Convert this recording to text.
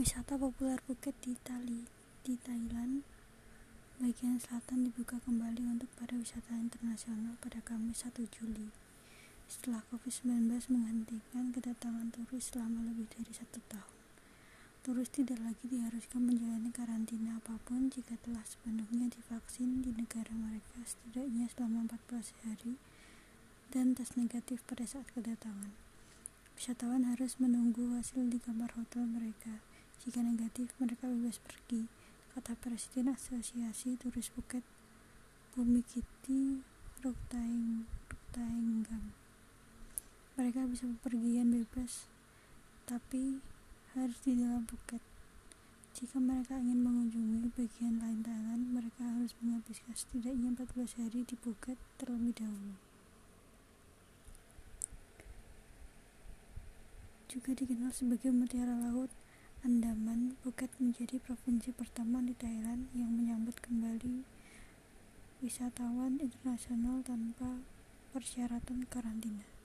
Wisata populer Phuket di, Tali, di Thailand bagian selatan dibuka kembali untuk para wisata internasional pada Kamis 1 Juli setelah COVID-19 menghentikan kedatangan turis selama lebih dari satu tahun. Turis tidak lagi diharuskan menjalani karantina apa pun jika telah sepenuhnya divaksin di negara mereka setidaknya selama 14 hari dan tes negatif pada saat kedatangan. Wisatawan harus menunggu hasil di kamar hotel mereka jika negatif, mereka bebas pergi, kata Presiden Asosiasi Turis Phuket, Bumikiti Ruktaenggam. Mereka bisa bepergian bebas, tapi harus di dalam Phuket. Jika mereka ingin mengunjungi bagian lain Thailand, mereka harus menghabiskan setidaknya 14 hari di Phuket terlebih dahulu. Juga dikenal sebagai mutiara laut, Andaman, Phuket menjadi provinsi pertama di Thailand yang menyambut kembali wisatawan internasional tanpa persyaratan karantina.